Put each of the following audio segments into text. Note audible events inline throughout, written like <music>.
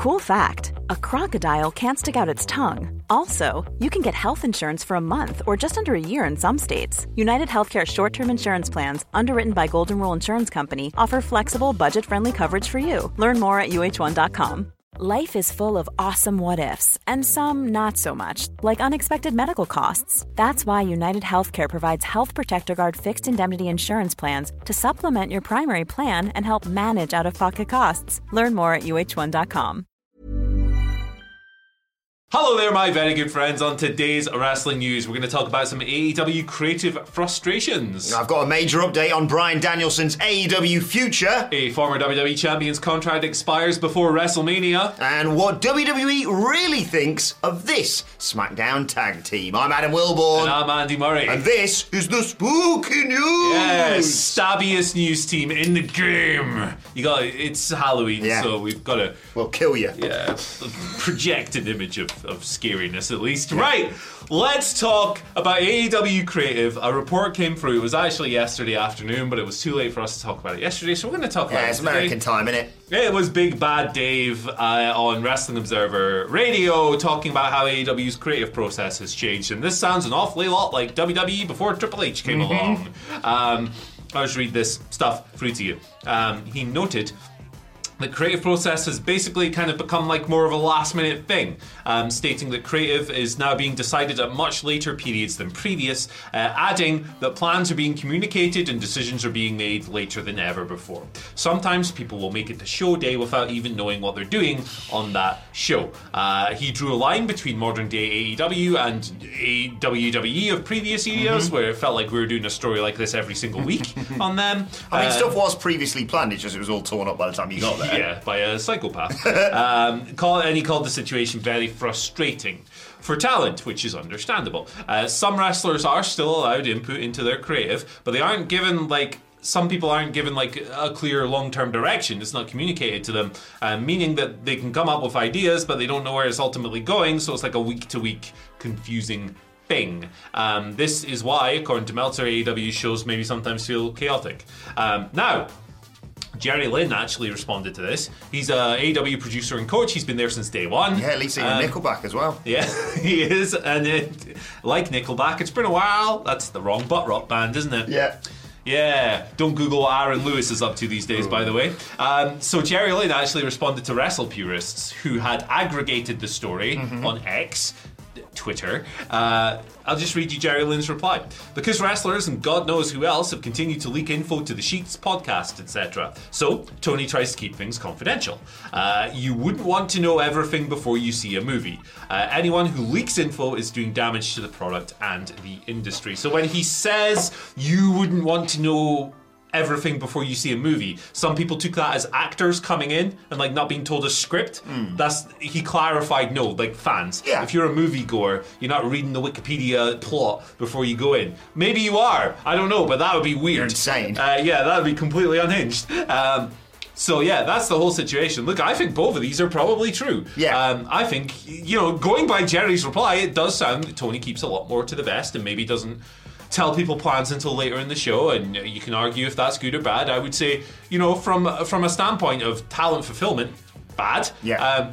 Cool fact a crocodile can't stick out its tongue. Also, you can get health insurance for a month or just under a year in some states. United Healthcare short term insurance plans, underwritten by Golden Rule Insurance Company, offer flexible, budget friendly coverage for you. Learn more at uh1.com. Life is full of awesome what ifs, and some not so much, like unexpected medical costs. That's why United Healthcare provides Health Protector Guard fixed indemnity insurance plans to supplement your primary plan and help manage out of pocket costs. Learn more at uh1.com. Hello there, my very good friends. On today's wrestling news, we're going to talk about some AEW creative frustrations. I've got a major update on Bryan Danielson's AEW future. A former WWE champion's contract expires before WrestleMania. And what WWE really thinks of this SmackDown tag team. I'm Adam Wilbourn. And I'm Andy Murray. And this is the spooky news. Yes, stabbiest news team in the game. You got it's Halloween, Yeah. so we've got to We'll kill you. yeah, project an image of, of scariness at least. Right, let's talk about AEW Creative. A report came through. It was actually yesterday afternoon, but it was too late for us to talk about it yesterday, so we're going to talk about it. Yeah, it it's today. American time, innit? It was Big Bad Dave uh, on Wrestling Observer Radio talking about how AEW's creative process has changed. And this sounds an awfully lot like WWE before Triple H came along. Um, I'll just read this stuff through to you. Um, he noted the creative process has basically kind of become like more of a last minute thing, um, stating that creative is now being decided at much later periods than previous, uh, adding that plans are being communicated and decisions are being made later than ever before. Sometimes people will make it to show day without even knowing what they're doing on that show. Uh, he drew a line between modern day AEW and WWE of previous years, where it felt like we were doing a story like this every single week <laughs> on them. I mean, Uh, stuff was previously planned, it's just it was all torn up by the time you got there. Yeah, by a psychopath. um, call, and he called the situation very frustrating for talent, which is understandable. Uh, some wrestlers are still allowed input into their creative, but they aren't given like. Some people aren't given like a clear long-term direction. It's not communicated to them, uh, meaning that they can come up with ideas, but they don't know where it's ultimately going. So it's like a week-to-week confusing thing. Um, this is why, according to Meltzer, AEW shows maybe sometimes feel chaotic. Um, now, Jerry Lynn actually responded to this. He's a AW producer and coach. He's been there since day one. Yeah, at least in Um, Nickelback as well. Yeah, <laughs> he is. And it, like Nickelback, it's been a while. That's the wrong butt rock band, isn't it? Yeah. Yeah, don't Google what Aaron Lewis is up to these days, by the way. Um, so Jerry Lynn actually responded to wrestle purists who had aggregated the story on X, Twitter. Uh, I'll just read you Jerry Lynn's reply. Because wrestlers and God knows who else have continued to leak info to the Sheets podcast, etc. So Tony tries to keep things confidential. Uh, you wouldn't want to know everything before you see a movie. Uh, anyone who leaks info is doing damage to the product and the industry. So when he says you wouldn't want to know everything before you see a movie. Some people took that as actors coming in and like not being told a script. That's he clarified no, like fans. Yeah. If you're a moviegoer, you're not reading the Wikipedia plot before you go in. Maybe you are. I don't know, but that would be weird. You're insane. Uh, yeah, that would be completely unhinged. Um, so yeah, that's the whole situation. Look, I think both of these are probably true. Yeah. Um, I think you know, going by Jerry's reply, it does sound that Tony keeps a lot more to the vest and maybe doesn't tell people plans until later in the show. And you can argue if that's good or bad. I would say, you know, from from a standpoint of talent fulfillment, bad. Yeah. Um,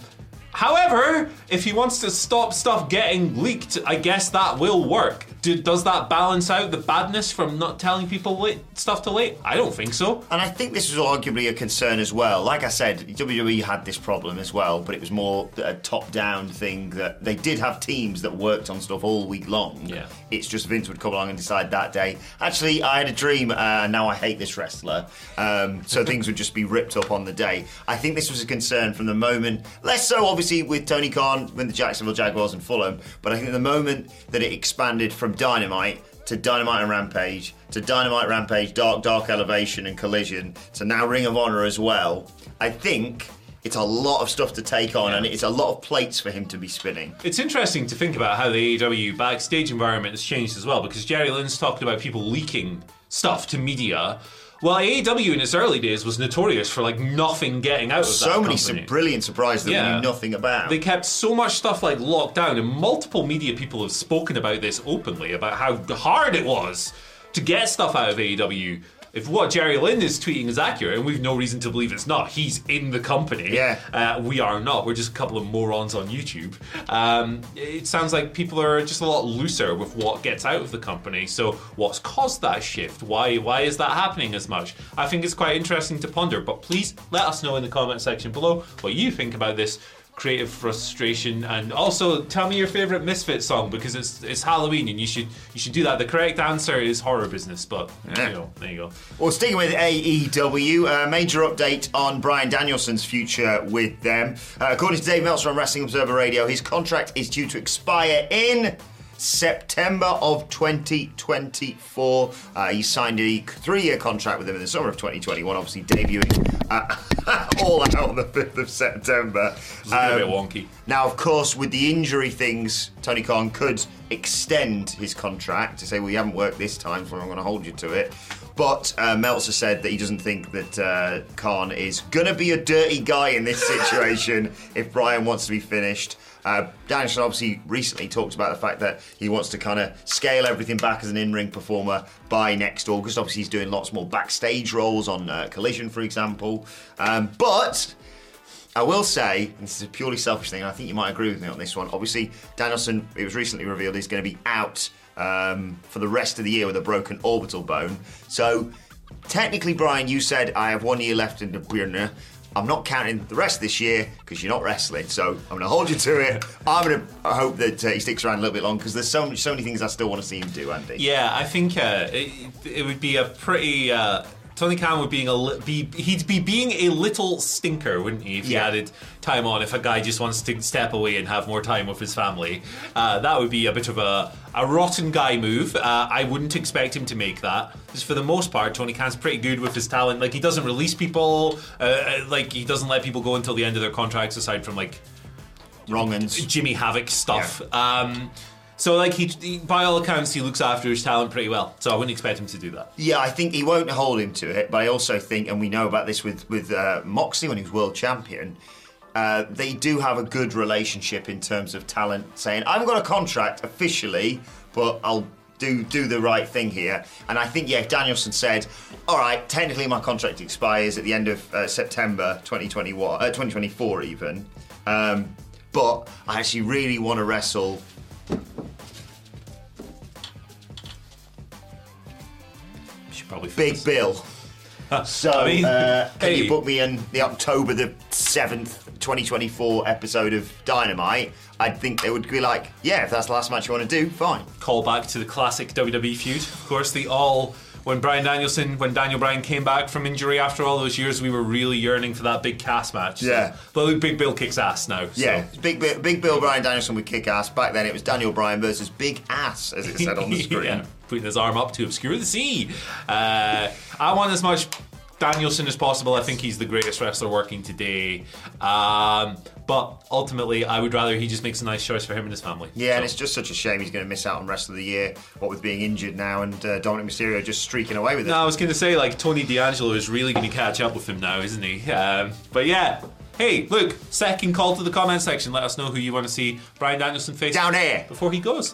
However, if he wants to stop stuff getting leaked, I guess that will work. Do, does that balance out the badness from not telling people late, stuff to late? I don't think so. And I think this was arguably a concern as well. Like I said, WWE had this problem as well, but it was more a top-down thing that they did have teams that worked on stuff all week long. Yeah. It's just Vince would come along and decide that day. Actually, I had a dream, uh, and now I hate this wrestler. Um, so things would just be ripped up on the day. I think this was a concern from the moment. Less so, obviously, with Tony Khan when the Jacksonville Jaguars and Fulham, but I think the moment that it expanded from Dynamite to Dynamite and Rampage, to Dynamite Rampage, Dark Dark Elevation and Collision, to now Ring of Honor as well. I think it's a lot of stuff to take on, and it's a lot of plates for him to be spinning. It's interesting to think about how the AEW backstage environment has changed as well, because Jerry Lynn's talked about people leaking stuff to media. Well, AEW in its early days was notorious for like nothing getting out of that So many some brilliant surprises that Yeah. we knew nothing about. They kept so much stuff like locked down, and multiple media people have spoken about this openly about how hard it was to get stuff out of AEW if what Jerry Lynn is tweeting is accurate, and we've no reason to believe it's not, he's in the company. Yeah. Uh, we are not. We're just a couple of morons on YouTube. Um, it sounds like people are just a lot looser with what gets out of the company. So, what's caused that shift? Why why is that happening as much? I think it's quite interesting to ponder. But please let us know in the comment section below what you think about this creative frustration. And also tell me your favorite misfit song because it's it's halloween and you should you should do that. The correct answer is horror business but there you go there you go. Well, sticking with AEW, a major update on Bryan Danielson's future with them. Uh, according to Dave Meltzer on Wrestling Observer Radio, his contract is due to expire in September of 2024. Uh, he signed a three-year contract with them in the summer of 2021, obviously debuting uh, <laughs> all out on the 5th of September. it's a bit Um, wonky now, of course, with the injury things, Tony Khan could extend his contract to say, well, you haven't worked this time, so I'm going to hold you to it. But uh, Meltzer said that he doesn't think that uh, Khan is going to be a dirty guy in this situation <laughs> if Bryan wants to be finished. Uh, Danielson obviously recently talked about the fact that he wants to kind of scale everything back as an in-ring performer by next August. Obviously, he's doing lots more backstage roles on uh, Collision, for example. Um, but I will say, this is a purely selfish thing, and I think you might agree with me on this one. Obviously, Danielson, it was recently revealed he's going to be out um, for the rest of the year with a broken orbital bone. So, technically, Bryan, you said I have one year left in the Birna. I'm not counting the rest of this year because you're not wrestling. So I'm going to hold you to it. I'm going to hope that uh, he sticks around a little bit long because there's so, so many things I still want to see him do, Andy. Yeah, I think uh, it, it would be a pretty. Uh, Tony Khan would being a li- be he'd be being a little stinker, wouldn't he? If he Yeah. added time on, if a guy just wants to step away and have more time with his family, uh, that would be a bit of a a rotten guy move. Uh, I wouldn't expect him to make that. Because for the most part, Tony Khan's pretty good with his talent. Like he doesn't release people. Uh, uh, like he doesn't let people go until the end of their contracts, aside from like Wrong ends. Jimmy Havoc stuff. Um, so like he, he, by all accounts, he looks after his talent pretty well. So I wouldn't expect him to do that. Yeah, I think he won't hold him to it, but I also think, and we know about this with with uh, when he was world champion. Uh, they do have a good relationship in terms of talent, saying, "I've got a contract officially, but I'll do do the right thing here." And I think, yeah, Danielson said, "All right, technically my contract expires at the end of uh, September 2021, uh, 2024 even, um, but I actually really want to wrestle." Should probably Big Bill. <laughs> So, I mean, uh, can hey. you book me in the October the 7th, 2024 episode of Dynamite? I think they would be like, yeah, if that's the last match you want to do, fine. call back to the classic WWE feud. Of course, the all when Bryan Danielson, when Daniel Bryan came back from injury after all those years, we were really yearning for that big Cass match. So- Yeah. but Big Bill kicks ass now. so- Yeah, Big, Bill, Big Bill Bryan Danielson would kick ass. Back then it was Daniel Bryan versus Big Ass, as it said on the <laughs> screen. yeah, putting his arm up to obscure the sea. Uh, I want as much Danielson as possible. I think he's the greatest wrestler working today. Um, but ultimately, I would rather he just makes a nice choice for him and his family. Yeah, and it's just such a shame he's going to miss out on rest of the year, what with being injured now and uh, Dominik Mysterio just streaking away with it. No, I was going to say like Tony D'Angelo is really going to catch up with him now, isn't he? Um, but yeah. Hey, look, second call to the comment section. Let us know who you want to see Bryan Danielson face Down here. before he goes.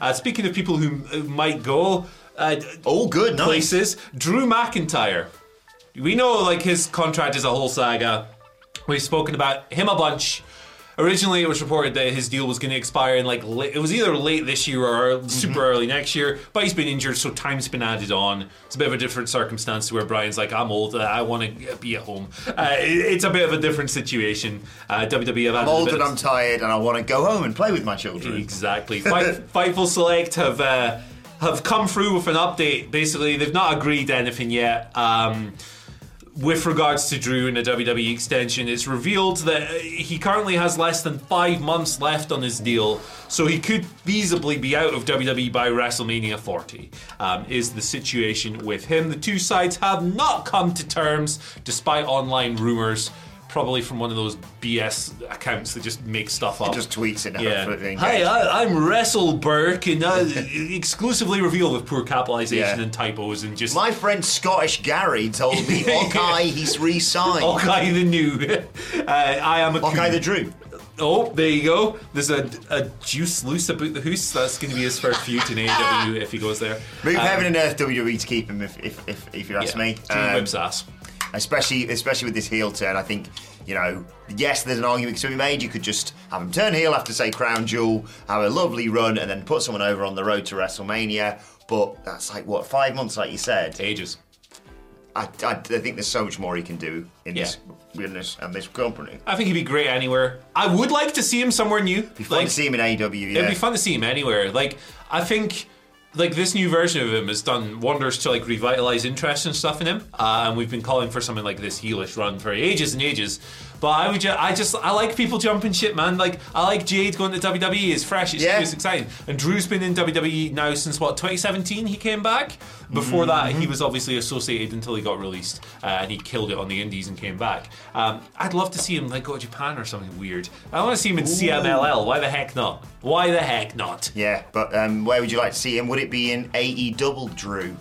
Uh, speaking of people who uh, might go uh, Oh, good, nice. places, Drew McIntyre. We know like his contract is a whole saga. We've spoken about him a bunch. Originally, it was reported that his deal was going to expire in like late, it was either late this year or super early next year. But he's been injured, so time's been added on. It's a bit of a different circumstance to where Bryan's like, "I'm old, uh, I want to be at home." Uh, it's a bit of a different situation. Uh, WWE have I'm old and I'm tired and I want to go home and play with my children. Exactly. <laughs> Fight, Fightful Select have uh, have come through with an update. Basically, they've not agreed anything yet. Um, with regards to Drew and the WWE extension, it's revealed that uh, he currently has less than five months left on his deal, so he could feasibly be out of WWE by WrestleMania 40. Um, is the situation with him? The two sides have not come to terms, despite online rumors. Probably from one of those BS accounts that just make stuff up. just tweets it Yeah. Hi. I, I'm Wrestle Burke, and I <laughs> exclusively reveal with poor capitalization Yeah. and typos and just. My friend Scottish Gary told me, <laughs> okay, he's re-signed. Hawkeye the new. <laughs> uh, I am a. Okay, coon. the Drew. Oh, there you go. There's a, a juice loose about the hoose. That's going to be his first feud in AEW if he goes there. Move Um, heaven and earth WWE to keep him if, if, if, if you ask yeah. me. Um, whips ass. Especially especially with this heel turn. I think you know, yes, there's an argument to be made. You could just have him turn heel after say Crown Jewel, have a lovely run, and then put someone over on the road to WrestleMania. But that's like what five months, like you said. Ages. I, I, I think there's so much more he can do in Yeah. this this and this company. I think he'd be great anywhere. I would like to see him somewhere new. Be fun to see him in AEW. Yeah. It'd be fun to see him anywhere. Like I think like this new version of him has done wonders to like revitalize interest and stuff in him. Uh, and we've been calling for something like this heelish run for ages and ages. But I would, ju- I just, I like people jumping shit, man. Like I like Jade going to WWE. It's fresh. It's, Yeah. new, it's exciting. And Drew's been in WWE now since what 2017. He came back. Before that, Mm-hmm. he was obviously associated until he got released, uh, and he killed it on the Indies and came back. Um, I'd love to see him like go to Japan or something weird. I want to see him in CMLL. Why the heck not? Why the heck not? Yeah, but um, where would you like to see him? Would it be in AE Double Drew?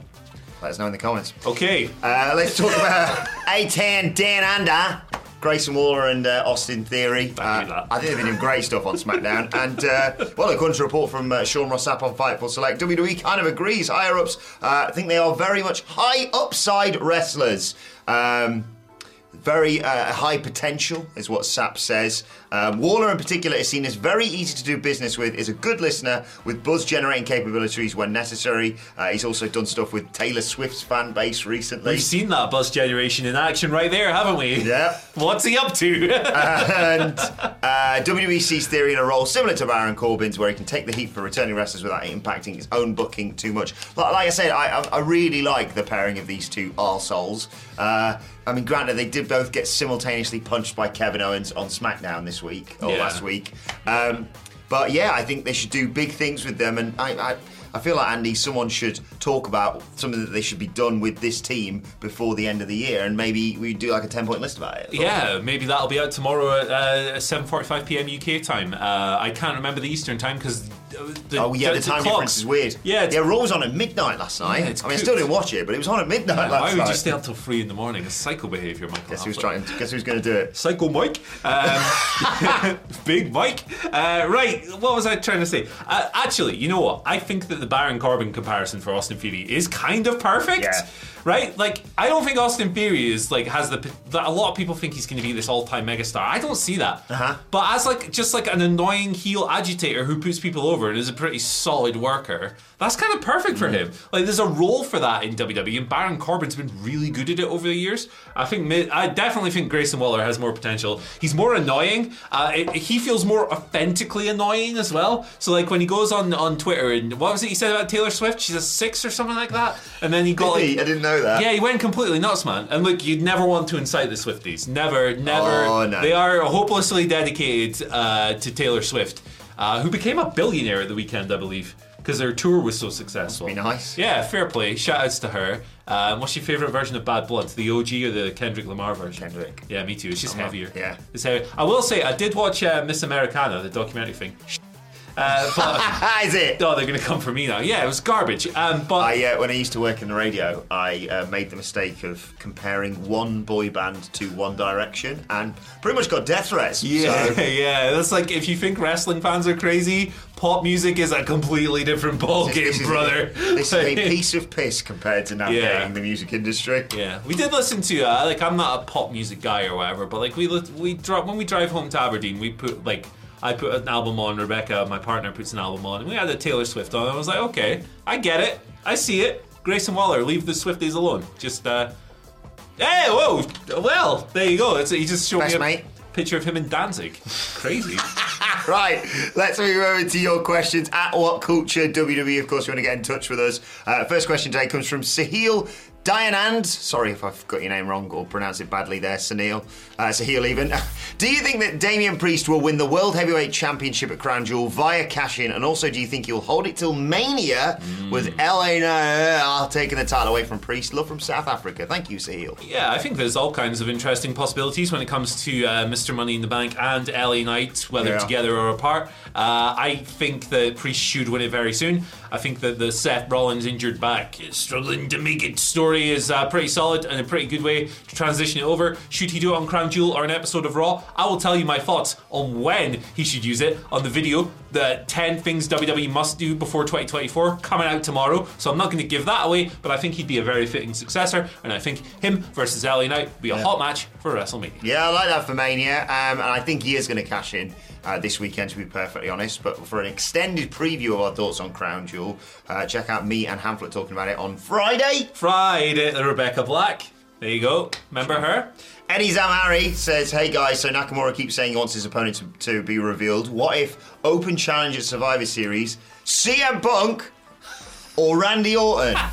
Let us know in the comments. Okay. Uh, let's talk about A-Town Down Under. Grayson Waller and uh, Austin Theory. I Uh. I think they've been doing great stuff on SmackDown. <laughs> and, uh, well, according to a report from uh, Sean Ross Sapp on Fightful Select, WWE kind of agrees. Higher ups uh, think they are very much high upside wrestlers. Um, very uh, high potential, is what Sapp says. Um, Waller, in particular, is seen as very easy to do business with, is a good listener with buzz generating capabilities when necessary. Uh, he's also done stuff with Taylor Swift's fan base recently. We've seen that buzz generation in action right there, haven't we? Yeah. <laughs> What's he up to? <laughs> and uh, WWE sees Theory in a role similar to Baron Corbin's, where he can take the heat for returning wrestlers without impacting his own booking too much. Like, like I said, I, I, really like the pairing of these two arseholes. Uh, I mean, granted, they did both get simultaneously punched by Kevin Owens on SmackDown this week or Yeah. last week. Um, but yeah, I think they should do big things with them, and I. I I feel like Andy, someone should talk about something that they should be done with this team before the end of the year, and maybe we do like a ten-point list about it. yeah, maybe that'll be out tomorrow at uh, 7:45 p.m. UK time. Uh, I can't remember the Eastern time because. Oh yeah, the time difference is weird. Yeah, yeah, Raw was on at midnight last night. Yeah, I mean, I still didn't watch it, but it was on at midnight Yeah, last why would night. you stay up till three in the morning? It's psycho behaviour, Michael. Guess who's trying? Guess who's going to do it? Psycho Mike. Um, <laughs> big Mike. Uh, right, what was I trying to say? Uh, actually, you know what? I think that the Baron Corbin comparison for Austin Theory is kind of perfect. Yeah. Right? Like, I don't think Austin Theory is like has the. That a lot of people think he's going to be this all-time megastar. I don't see that. Uh-huh. But as like just like an annoying heel agitator who puts people over, and is a pretty solid worker, that's kind of perfect for him. Like, there's a role for that in WWE, and Baron Corbin's been really good at it over the years. I think, I definitely think Grayson Waller has more potential. He's more annoying. Uh, it, he feels more authentically annoying as well. So, like, when he goes on on Twitter and what was it he said about Taylor Swift? She's a six or something like that, and then he got Did like, he? I didn't know that. Yeah, he went completely nuts, man. And look, you'd never want to incite the Swifties. Never, never. Oh, no. They are hopelessly dedicated uh, to Taylor Swift, uh, who became a billionaire at the weekend, I believe, because their tour was so successful. be nice. Yeah, fair play. Shout outs to her. Um, what's your favourite version of Bad Blood? The OG or the Kendrick Lamar version? Kendrick. Yeah, me too. It's just heavier. yeah. It's heavy. I will say, I did watch uh, Miss Americana, the documentary thing. Uh, but. <laughs> Is it? Oh, they're going to come for me now. Yeah, it was garbage. Um, but I, uh, when I used to work in the radio, I uh, made the mistake of comparing one boy band to One Direction, and pretty much got death threats. Yeah, So, <laughs> yeah. That's like if you think wrestling fans are crazy, pop music is a completely different ballgame, brother. This is a <laughs> piece of piss compared to navigating Yeah. the music industry. Yeah, we did listen to uh, like I'm not a pop music guy or whatever, but like we we drop when we drive home to Aberdeen, we put like I put an album on, Rebecca, my partner, puts an album on, and we had a Taylor Swift on. And I was like, okay, I get it, I see it. Grayson Waller, leave the Swifties alone. Just uh, hey, whoa, well, there you go. It's he just showed Best me a mate. picture of him in Danzig. Crazy. <laughs> Right, let's move over to your questions. At What Culture WWE, of course, you want to get in touch with us. Uh, first question today comes from Sahil Dayanand. Sorry if I've got your name wrong or pronounced it badly there, Sunil. Uh, Sahil, even. Do you think that Damian Priest will win the World Heavyweight Championship at Crown Jewel via cash in? And also, do you think he'll hold it till Mania with LA Knight taking the title away from Priest? Love from South Africa. Thank you, Sahil. Yeah, I think there's all kinds of interesting possibilities when it comes to uh, Mr. Money in the Bank and LA Knight, whether Yeah. together or apart. Uh, I think that Priest should win it very soon. I think that the Seth Rollins injured back, is struggling to make it story is uh, pretty solid and a pretty good way to transition it over. Should he do it on Crown Jewel or an episode of Raw? I will tell you my thoughts on when he should use it on the video, the 10 things WWE must do before 2024, coming out tomorrow. So I'm not going to give that away, but I think he'd be a very fitting successor, and I think him versus LA Knight would be a hot match for WrestleMania. Yeah, I like that for Mania, um, and I think he is going to cash in uh, this weekend, to be perfectly honest. But for an extended preview of our thoughts on Crown Jewel, uh, check out me and Hamlet talking about it on Friday. Friday, the Rebecca Black. There you go. Remember her? Eddie Zamari says, "Hey guys, so Nakamura keeps saying he wants his opponent to, to be revealed. What if open challenge at Survivor Series, CM Punk or Randy Orton? <laughs>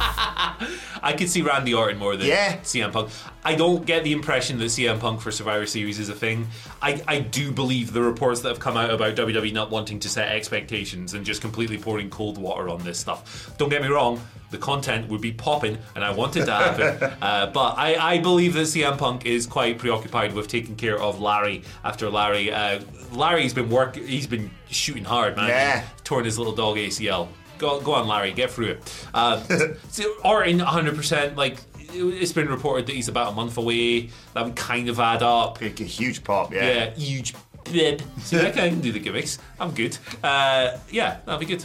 I could see Randy Orton more than Yeah. CM Punk. I don't get the impression that CM Punk for Survivor Series is a thing. I, I do believe the reports that have come out about WWE not wanting to set expectations and just completely pouring cold water on this stuff. Don't get me wrong, the content would be popping and I want it to happen. <laughs> uh, but I, I believe that CM Punk is quite preoccupied with taking care of Larry after Larry. Uh, Larry's been work. He's been shooting hard, man. Yeah. torn his little dog ACL. Go, go on, Larry, get through it. Uh, so Orton, 100%, like, it's been reported that he's about a month away. That would kind of add up. A huge pop, yeah. Yeah, huge bib. See, I can do the gimmicks. I'm good. Uh, yeah, that'll be good.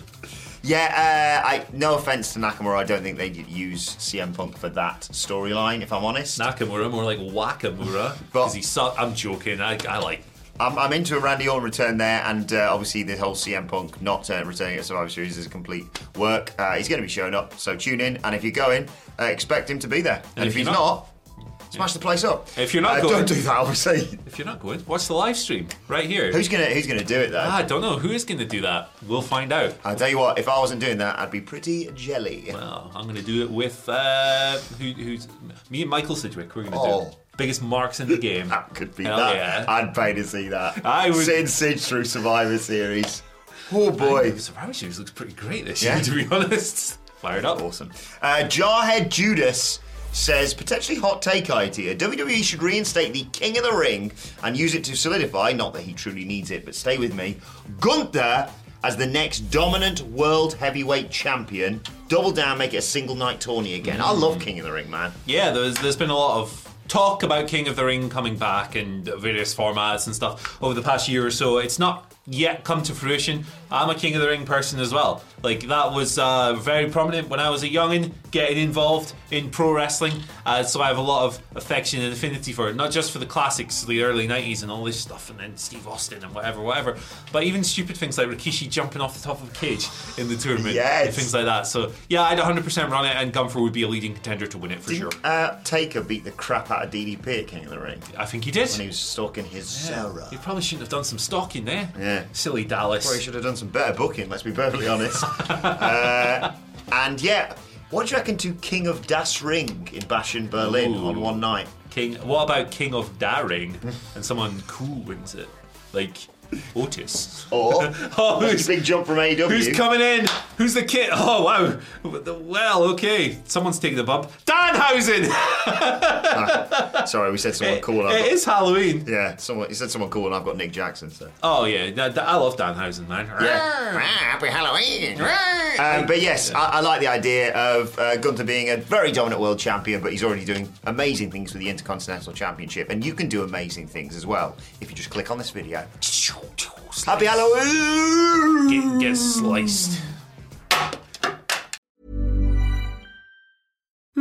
Yeah, uh, I no offense to Nakamura, I don't think they'd use CM Punk for that storyline. If I'm honest, Nakamura, more like Wakamura. Because so, I'm joking. I, I like. I'm, I'm into a Randy Orton return there, and uh, obviously the whole CM Punk not uh, returning at Survivor Series is a complete work. Uh, he's going to be showing up, so tune in, and if you're going, uh, expect him to be there. And, if, if he's you're not, smash the place up. If you're not uh, going- don't do that. Obviously, If you're not going, watch the live stream right here. who's gonna who's gonna do it though? Ah, I don't know. Who is going to do that? We'll find out. I'll tell you what. If I wasn't doing that, I'd be pretty jelly. Well, I'm going to do it with uh, who, who's me and Michael Sidgwick. We're going to do Oh. it. Biggest marks in the game. <laughs> That could be Hell that. yeah. I'd pay to see that. I would- Sid Sidge through Survivor Series. Oh boy. Survivor Series looks pretty great this Yeah. year, to be honest. Fired up. Awesome. Uh, Jarhead Judas says potentially hot take idea. WWE should reinstate the King of the Ring and use it to solidify, not that he truly needs it, but stay with me, Gunther as the next dominant world heavyweight champion. Double down, make it a single night tourney again. I love King of the Ring, man. Yeah, there's there's been a lot of talk about King of the Ring coming back and various formats and stuff over the past year or so. It's not yet come to fruition. I'm a King of the Ring person as well. Like that was uh, very prominent when I was a youngin, getting involved in pro wrestling. Uh, so I have a lot of affection and affinity for it, not just for the classics, the early '90s and all this stuff, and then Steve Austin and whatever, whatever, but even stupid things like Rikishi jumping off the top of a cage in the tournament, Yes. and things like that. So yeah, I'd 100% run it, and Gunther would be a leading contender to win it for sure. Uh, Taker beat the crap out of DDP at King of the Ring I think he did. when he was stalking his Sara. He probably shouldn't have done some stalking there. Yeah. Silly Dallas. Well, he should have done some better booking, let's be perfectly honest. <laughs> uh, and yeah, what do you reckon to King of Das Ring in Bash in Berlin Ooh. on one night? King. What about King of Daring and someone cool wins it, like Otis? <laughs> Or <laughs> Oh, that's who's, big jump from AEW. who's coming in? Who's the kid? Oh wow. Well, okay. Someone's taking the bump. Danhausen. Sorry, we said someone cool. and I've it got- is Halloween. Yeah, someone. He said someone cool, and I've got Nick Jackson. So. Oh yeah, that- that- I love Danhausen, man. Yeah. Happy Halloween! Um, but yes, I, I like the idea of uh, Gunther being a very dominant world champion, but he's already doing amazing things with the Intercontinental Championship, and you can do amazing things as well if you just click on this video. Happy Halloween! Get, get sliced.